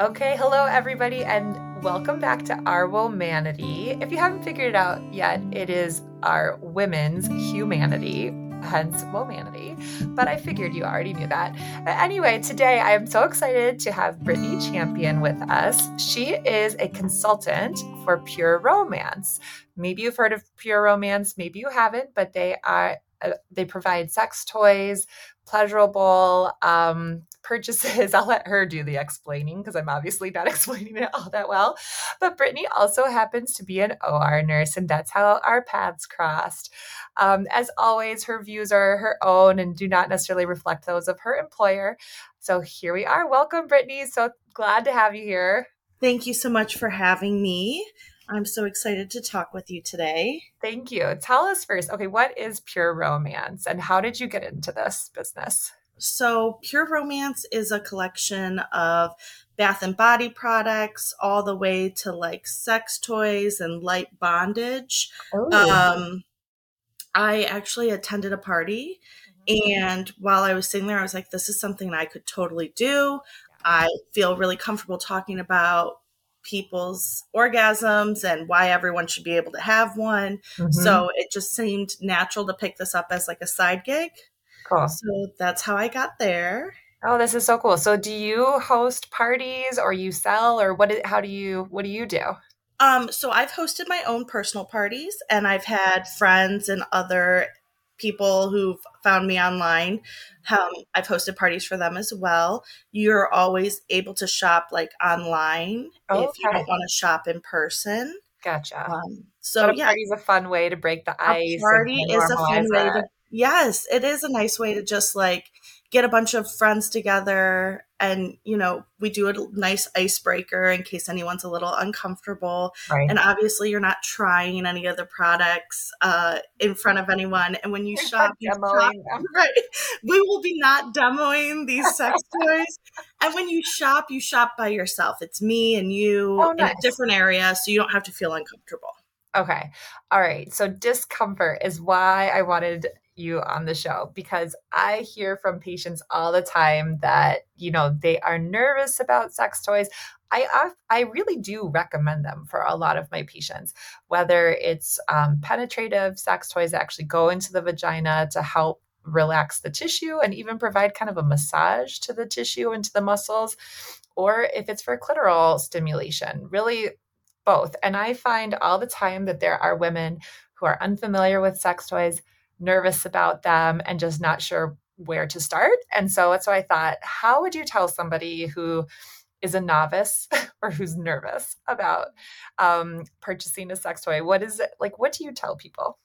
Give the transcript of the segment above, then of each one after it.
Okay, hello everybody, and welcome back to Our Womanity. If you haven't figured it out yet, it is our women's humanity, hence womanity. But I figured you already knew that. Anyway, today I am so excited to have Brittany Champion with us. She is a consultant for Pure Romance. Maybe you've heard of Pure Romance, maybe you haven't, but they are uh, they provide sex toys, pleasurable um, purchases. I'll let her do the explaining because I'm obviously not explaining it all that well. But Brittany also happens to be an OR nurse, and that's how our paths crossed. Um, as always, her views are her own and do not necessarily reflect those of her employer. So here we are. Welcome, Brittany. So glad to have you here. Thank you so much for having me. I'm so excited to talk with you today. Thank you. Tell us first, okay, what is Pure Romance and how did you get into this business? So, Pure Romance is a collection of bath and body products, all the way to like sex toys and light bondage. Oh. Um, I actually attended a party, mm-hmm. and while I was sitting there, I was like, this is something I could totally do. I feel really comfortable talking about people's orgasms and why everyone should be able to have one. Mm-hmm. So it just seemed natural to pick this up as like a side gig. Cool. So that's how I got there. Oh, this is so cool. So do you host parties or you sell or what how do you what do you do? Um so I've hosted my own personal parties and I've had friends and other people who've found me online. Um, I've hosted parties for them as well. You're always able to shop like online oh, if you don't want to shop in person. Gotcha. Um, so but a yeah, party's a fun way to break the ice. A party is a fun way to. Yes, it is a nice way to just like get a bunch of friends together and you know we do a nice icebreaker in case anyone's a little uncomfortable right. and obviously you're not trying any of the products uh, in front of anyone and when you shop, you shop right we will be not demoing these sex toys and when you shop you shop by yourself it's me and you oh, nice. in a different area so you don't have to feel uncomfortable Okay. All right. So discomfort is why I wanted you on the show because I hear from patients all the time that, you know, they are nervous about sex toys. I, I really do recommend them for a lot of my patients, whether it's um, penetrative sex toys that actually go into the vagina to help relax the tissue and even provide kind of a massage to the tissue and to the muscles, or if it's for clitoral stimulation, really both. And I find all the time that there are women who are unfamiliar with sex toys nervous about them and just not sure where to start. And so that's why I thought, how would you tell somebody who is a novice or who's nervous about um, purchasing a sex toy? What is it like? What do you tell people?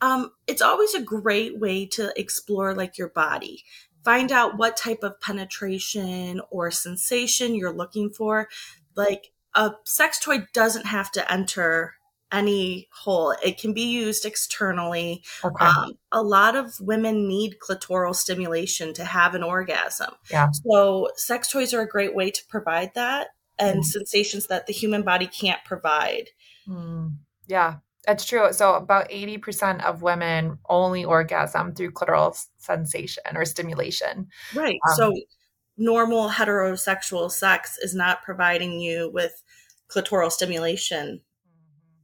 Um, it's always a great way to explore like your body. Find out what type of penetration or sensation you're looking for. Like a sex toy doesn't have to enter any hole. It can be used externally. Okay. Um, a lot of women need clitoral stimulation to have an orgasm. Yeah. So, sex toys are a great way to provide that and mm. sensations that the human body can't provide. Mm. Yeah, that's true. So, about 80% of women only orgasm through clitoral sensation or stimulation. Right. Um, so, normal heterosexual sex is not providing you with clitoral stimulation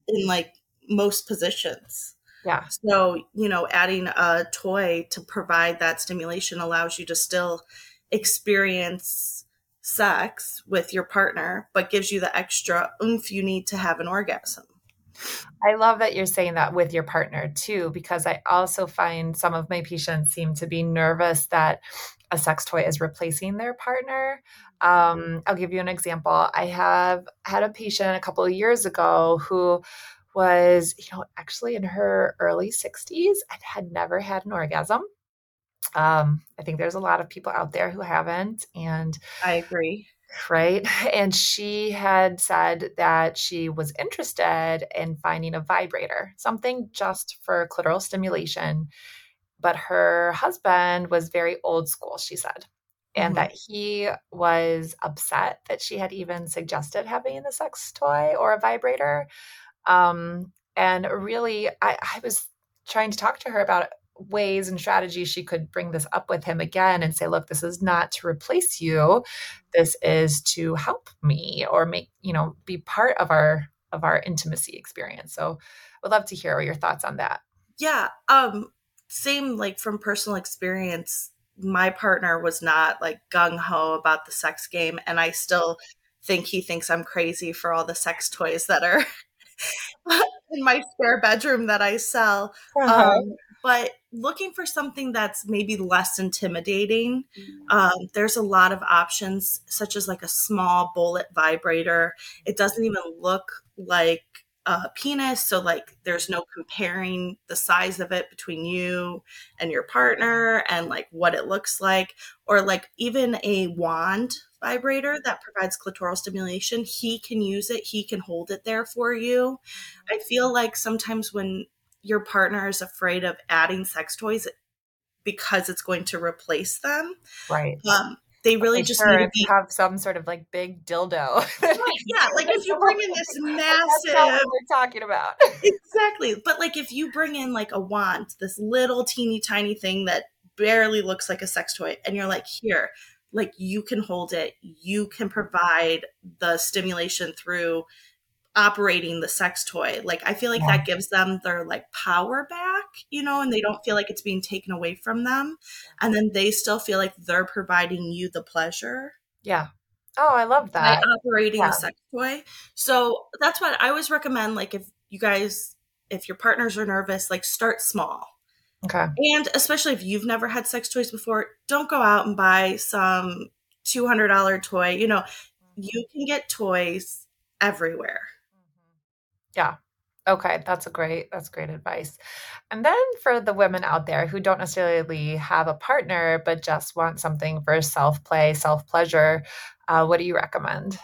in like most positions. Yeah. So, you know, adding a toy to provide that stimulation allows you to still experience sex with your partner, but gives you the extra oomph you need to have an orgasm. I love that you're saying that with your partner too, because I also find some of my patients seem to be nervous that a sex toy is replacing their partner. Um, I'll give you an example. I have had a patient a couple of years ago who was, you know, actually in her early 60s and had never had an orgasm. Um, I think there's a lot of people out there who haven't. And I agree. Right. And she had said that she was interested in finding a vibrator, something just for clitoral stimulation. But her husband was very old school, she said and mm-hmm. that he was upset that she had even suggested having a sex toy or a vibrator. Um, and really, I, I was trying to talk to her about ways and strategies she could bring this up with him again and say, look, this is not to replace you. This is to help me or make, you know, be part of our of our intimacy experience. So i would love to hear your thoughts on that. Yeah. Um, same like from personal experience, my partner was not like gung ho about the sex game. And I still think he thinks I'm crazy for all the sex toys that are in my spare bedroom that I sell. Uh-huh. Um, but looking for something that's maybe less intimidating, mm-hmm. um, there's a lot of options, such as like a small bullet vibrator. It doesn't even look like a penis, so like there's no comparing the size of it between you and your partner and like what it looks like, or like even a wand vibrator that provides clitoral stimulation. He can use it, he can hold it there for you. I feel like sometimes when your partner is afraid of adding sex toys because it's going to replace them. Right. Um, they really just sure, need to be, have some sort of like big dildo. right, yeah, like if you bring in this massive we're talking about. exactly. But like if you bring in like a wand, this little teeny tiny thing that barely looks like a sex toy, and you're like, here, like you can hold it, you can provide the stimulation through operating the sex toy. Like I feel like yeah. that gives them their like power back, you know, and they don't feel like it's being taken away from them. And then they still feel like they're providing you the pleasure. Yeah. Oh, I love that. By operating yeah. a sex toy. So that's what I always recommend. Like if you guys, if your partners are nervous, like start small. Okay. And especially if you've never had sex toys before, don't go out and buy some $200 toy. You know, mm-hmm. you can get toys everywhere. Mm-hmm. Yeah. Okay, that's a great that's great advice. And then for the women out there who don't necessarily have a partner but just want something for self-play, self-pleasure, uh, what do you recommend?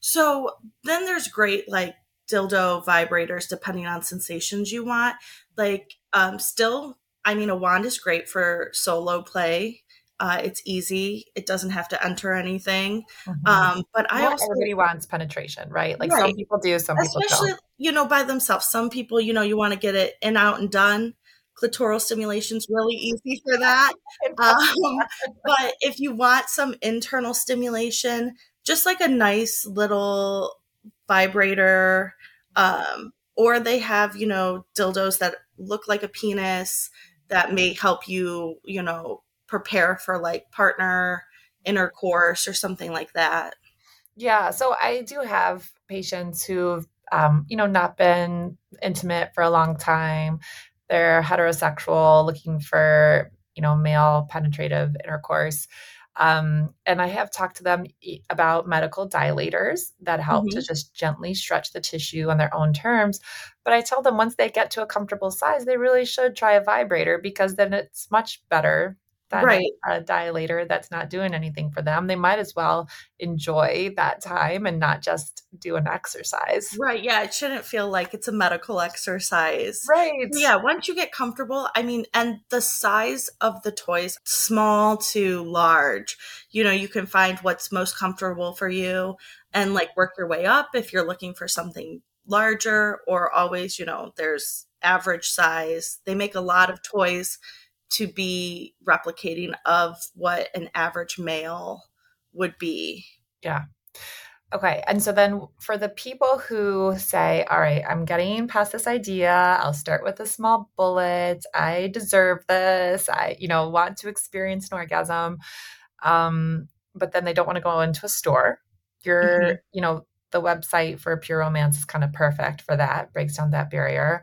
So then there's great like dildo vibrators depending on sensations you want. Like um still I mean a wand is great for solo play uh, it's easy. It doesn't have to enter anything. Mm-hmm. Um, but I Not also everybody wants penetration, right? Like some people do, some Especially, people don't. You know, by themselves. Some people, you know, you want to get it in, out, and done. Clitoral stimulation is really easy for that. um, but if you want some internal stimulation, just like a nice little vibrator, um, or they have, you know, dildos that look like a penis that may help you, you know, prepare for like partner intercourse or something like that? Yeah, so I do have patients who've um, you know not been intimate for a long time. They're heterosexual, looking for you know male penetrative intercourse. Um, and I have talked to them about medical dilators that help mm-hmm. to just gently stretch the tissue on their own terms. But I tell them once they get to a comfortable size, they really should try a vibrator because then it's much better right. a dilator that's not doing anything for them, they might as well enjoy that time and not just do an exercise. Right. Yeah. It shouldn't feel like it's a medical exercise. Right. Yeah. Once you get comfortable, I mean, and the size of the toys, small to large, you know, you can find what's most comfortable for you and like work your way up if you're looking for something larger or always, you know, there's average size. They make a lot of toys to be replicating of what an average male would be. Yeah. Okay. And so then for the people who say, all right, I'm getting past this idea, I'll start with a small bullet. I deserve this. I, you know, want to experience an orgasm. Um, but then they don't want to go into a store. You're, mm-hmm. you know, the website for Pure Romance is kind of perfect for that, breaks down that barrier.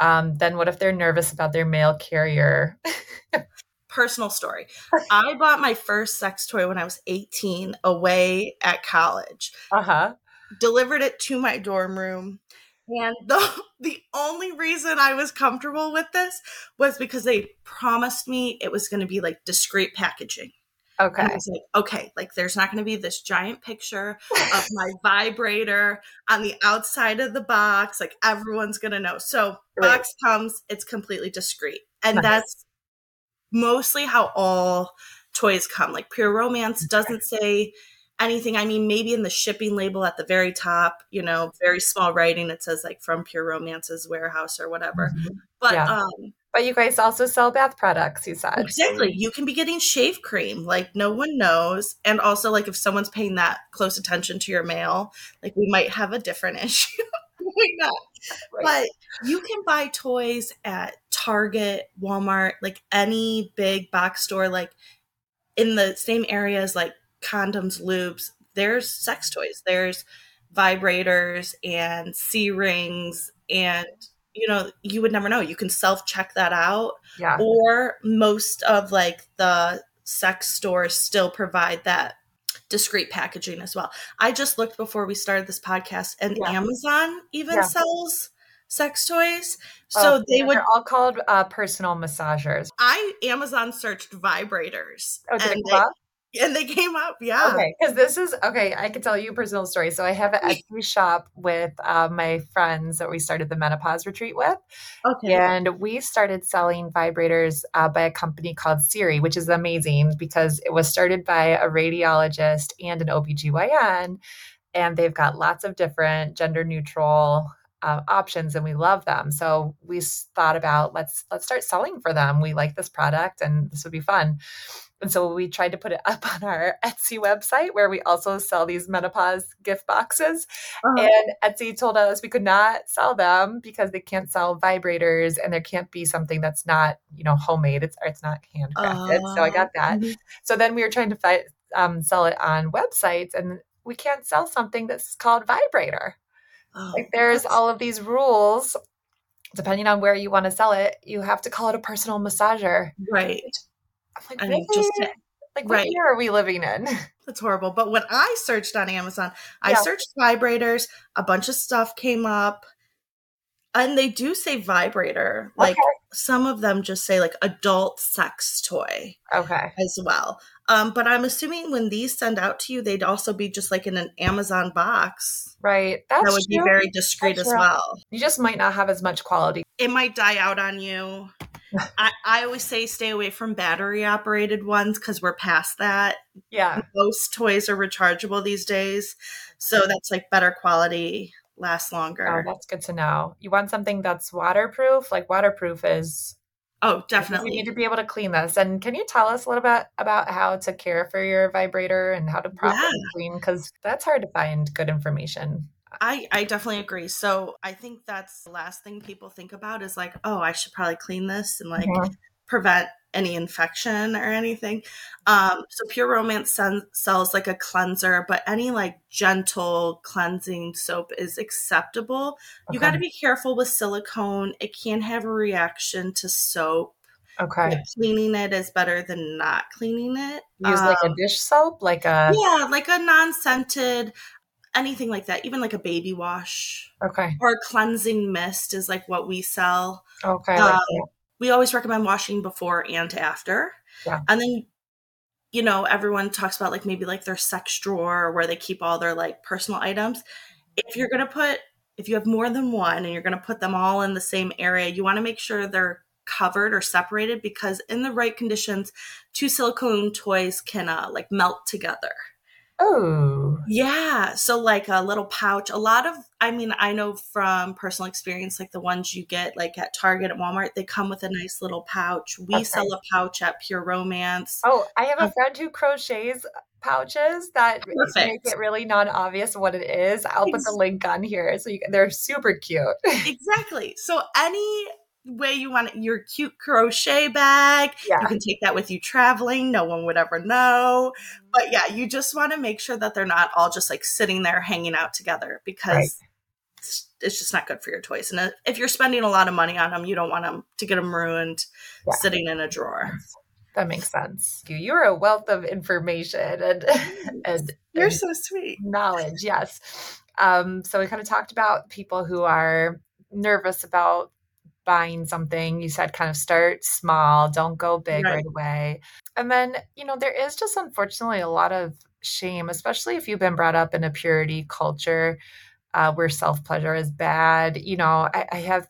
Um, then what if they're nervous about their mail carrier? Personal story. I bought my first sex toy when I was 18 away at college. Uh-huh. Delivered it to my dorm room. And the the only reason I was comfortable with this was because they promised me it was going to be like discreet packaging. Okay. And I was like, okay, like there's not going to be this giant picture of my vibrator on the outside of the box. Like everyone's going to know. So right. box comes, it's completely discreet. And nice. that's mostly how all toys come. Like Pure Romance doesn't say anything. I mean, maybe in the shipping label at the very top, you know, very small writing, it says like from Pure Romance's warehouse or whatever. Mm-hmm. But yeah. um But you guys also sell bath products, you said. Exactly. You can be getting shave cream, like no one knows. And also, like if someone's paying that close attention to your mail, like we might have a different issue. Right. But you can buy toys at Target, Walmart, like any big box store, like in the same areas like condoms, lubes, there's sex toys. There's vibrators and C rings and you know you would never know you can self check that out yeah or most of like the sex stores still provide that discreet packaging as well i just looked before we started this podcast and yeah. amazon even yeah. sells sex toys oh, so oh, they would all called uh, personal massagers i amazon searched vibrators oh, and they, and they came up yeah. Okay because this is okay i can tell you a personal story. So i have an etsy shop with uh, my friends that we started the menopause retreat with okay. and we started selling vibrators uh, by a company called siri which is amazing because it was started by a radiologist and an obgyn and they've got lots of different gender neutral uh, options and we love them. So we thought about let's let's start selling for them. We like this product and this would be fun and so we tried to put it up on our Etsy website where we also sell these menopause gift boxes. Uh-huh. And Etsy told us we could not sell them because they can't sell vibrators and there can't be something that's not, you know, homemade. It's it's not handcrafted. Uh-huh. So I got that. Mm-hmm. So then we were trying to fight, um, sell it on websites and we can't sell something that's called vibrator. Oh, like there's all of these rules depending on where you want to sell it, you have to call it a personal massager. Right. I'm like, mean, just like, what right. year are we living in? That's horrible. But when I searched on Amazon, I yeah. searched vibrators, a bunch of stuff came up. And they do say vibrator. Like okay. some of them just say like adult sex toy. Okay. As well. Um, but I'm assuming when these send out to you, they'd also be just like in an Amazon box. Right. That's that would true. be very discreet That's as true. well. You just might not have as much quality. It might die out on you. I, I always say stay away from battery operated ones because we're past that. Yeah. Most toys are rechargeable these days. So that's like better quality, lasts longer. Oh, that's good to know. You want something that's waterproof? Like waterproof is Oh, definitely. You need to be able to clean this. And can you tell us a little bit about how to care for your vibrator and how to properly yeah. clean? Because that's hard to find good information. I, I definitely agree. So I think that's the last thing people think about is like, oh, I should probably clean this and like mm-hmm. prevent any infection or anything. Um, so Pure Romance sen- sells like a cleanser, but any like gentle cleansing soap is acceptable. Okay. You got to be careful with silicone. It can have a reaction to soap. Okay. Cleaning it is better than not cleaning it. Use um, like a um, dish soap, like a yeah, like a non-scented anything like that, even like a baby wash. Okay. Or a cleansing mist is like what we sell. Okay. Um, we always recommend washing before and after. Yeah. And then, you know, everyone talks about like maybe like their sex drawer where they keep all their like personal items. If you're going to put, if you have more than one and you're going to put them all in the same area, you want to make sure they're covered or separated because in the right conditions, two silicone toys can uh, like melt together. Oh. Yeah. So, like a little pouch. A lot of, I mean, I know from personal experience, like the ones you get like at Target, at Walmart, they come with a nice little pouch. We okay. sell a pouch at Pure Romance. Oh, I have a um, friend who crochets pouches that Perfect. make it really non obvious what it is. I'll put the link on here. So you they're super cute. exactly. So, any way you want it, your cute crochet bag. Yeah. You can take that with you traveling. No one would ever know. But yeah, you just want to make sure that they're not all just like sitting there hanging out together because right. it's, it's, just not good for your toys. And if you're spending a lot of money on them, you don't want them to get them ruined yeah. sitting in a drawer. That makes sense. You're a wealth of information and and you're and so sweet. Knowledge, yes. Um, so we kind of talked about people who are nervous about buying something, you said kind of start small, don't go big right. right away. And then, you know, there is just unfortunately a lot of shame, especially if you've been brought up in a purity culture uh, where self pleasure is bad. You know, I, I have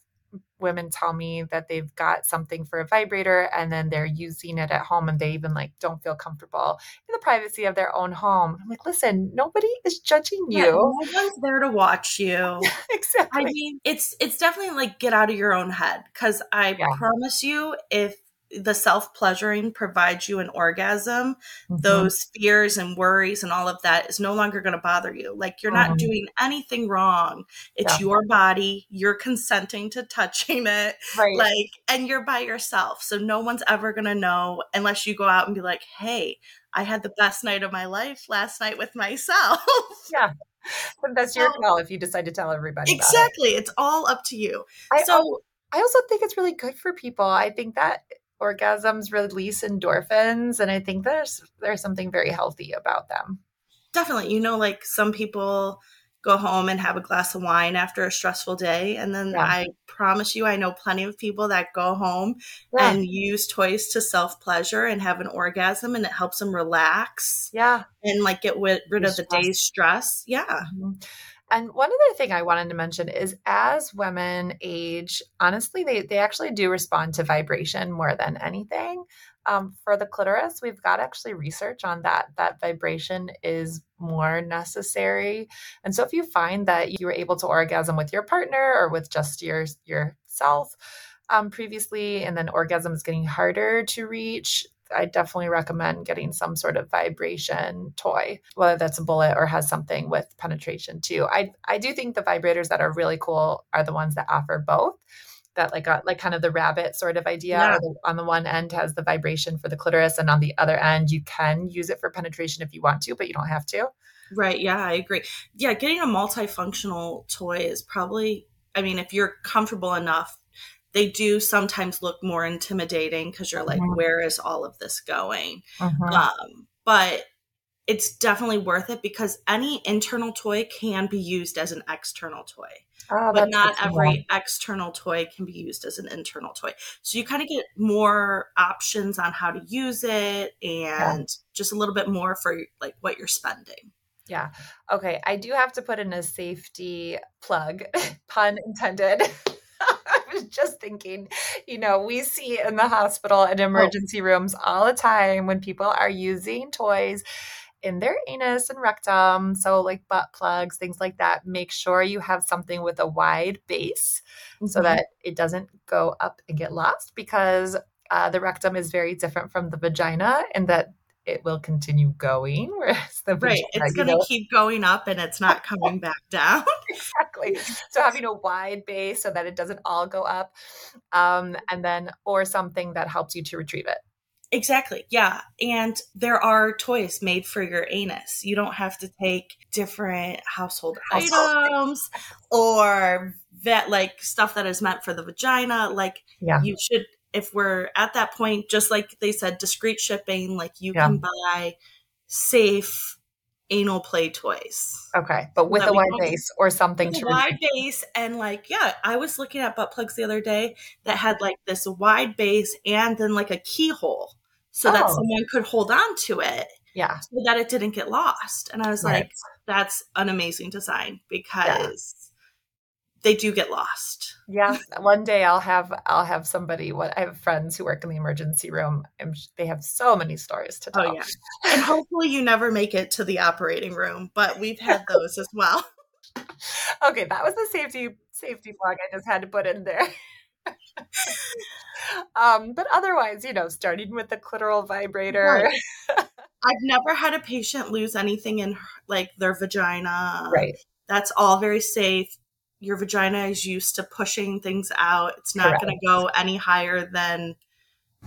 women tell me that they've got something for a vibrator and then they're using it at home and they even like don't feel comfortable in the privacy of their own home. I'm like, listen, nobody is judging you. Yeah, no one's there to watch you. exactly. I mean, it's it's definitely like get out of your own head because I yeah. promise you, if the self pleasuring provides you an orgasm, mm-hmm. those fears and worries and all of that is no longer going to bother you. Like you're not mm-hmm. doing anything wrong. It's yeah. your body. You're consenting to touching it. Right. Like, and you're by yourself. So no one's ever going to know unless you go out and be like, hey, I had the best night of my life last night with myself. yeah. But that's your call if you decide to tell everybody. Exactly. It. It's all up to you. I so I also think it's really good for people. I think that orgasms release endorphins and i think there's there's something very healthy about them definitely you know like some people go home and have a glass of wine after a stressful day and then yeah. i promise you i know plenty of people that go home yeah. and use toys to self pleasure and have an orgasm and it helps them relax yeah and like get rid, rid of the day's stress yeah mm-hmm. And one other thing I wanted to mention is as women age, honestly, they, they actually do respond to vibration more than anything. Um, for the clitoris, we've got actually research on that, that vibration is more necessary. And so if you find that you were able to orgasm with your partner or with just your yourself, um, previously, and then orgasm is getting harder to reach, I definitely recommend getting some sort of vibration toy, whether that's a bullet or has something with penetration too. I I do think the vibrators that are really cool are the ones that offer both. That like a, like kind of the rabbit sort of idea. Yeah. The, on the one end has the vibration for the clitoris, and on the other end you can use it for penetration if you want to, but you don't have to. Right. Yeah, I agree. Yeah, getting a multifunctional toy is probably. I mean, if you're comfortable enough they do sometimes look more intimidating because you're like, mm-hmm. where is all of this going? Mm-hmm. Um, but it's definitely worth it because any internal toy can be used as an external toy. Oh, but not every external toy can be used as an internal toy. So you kind of get more options on how to use it and yeah. just a little bit more for like what you're spending. Yeah. Okay. I do have to put in a safety plug, pun intended. Was just thinking, you know, we see in the hospital and oh. emergency oh. rooms all the time when people are using toys in their anus and rectum. So, like butt plugs, things like that. Make sure you have something with a wide base mm-hmm. so that it doesn't go up and get lost because uh, the rectum is very different from the vagina in that it will continue going. Whereas the right, vagina, it's going to keep going up and it's not coming back down. exactly. So having a wide base so that it doesn't all go up, um, and then or something that helps you to retrieve it. Exactly. Yeah. And there are toys made for your anus. You don't have to take different household, household. items or that like stuff that is meant for the vagina. Like yeah. you should if we're at that point, just like they said, discreet shipping, like you yeah. can buy safe anal play toys. Okay, but with a wide base or something to wide base and like yeah, I was looking at butt plugs the other day that had like this wide base and then like a keyhole so oh. that someone could hold on to it. Yeah, so that it didn't get lost. And I was right. like, that's an amazing design because they do get lost. Yeah, one day I'll have I'll have somebody. What I have friends who work in the emergency room, and they have so many stories to oh, tell. Oh yeah, and hopefully you never make it to the operating room, but we've had those as well. okay, that was the safety safety plug I just had to put in there. um, but otherwise, you know, starting with the clitoral vibrator. Right. I've never had a patient lose anything in like their vagina. Right. That's all very safe your vagina is used to pushing things out. It's not going to go any higher than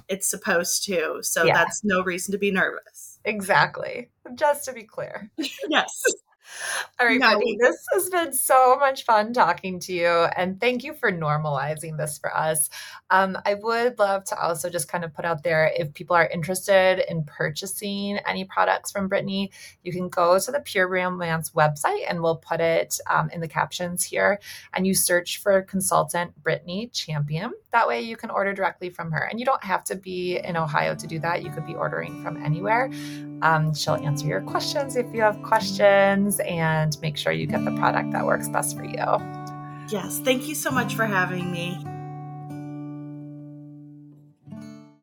it's supposed to. So yeah. that's no reason to be nervous. Exactly. Just to be clear. yes. All right, no. this has been so much fun talking to you. And thank you for normalizing this for us. Um, I would love to also just kind of put out there if people are interested in purchasing any products from Brittany, you can go to the Pure Romance website and we'll put it um, in the captions here. And you search for consultant Brittany Champion. That way you can order directly from her. And you don't have to be in Ohio to do that. You could be ordering from anywhere. Um, she'll answer your questions if you have questions and make sure you get the product that works best for you. Yes. Thank you so much for having me.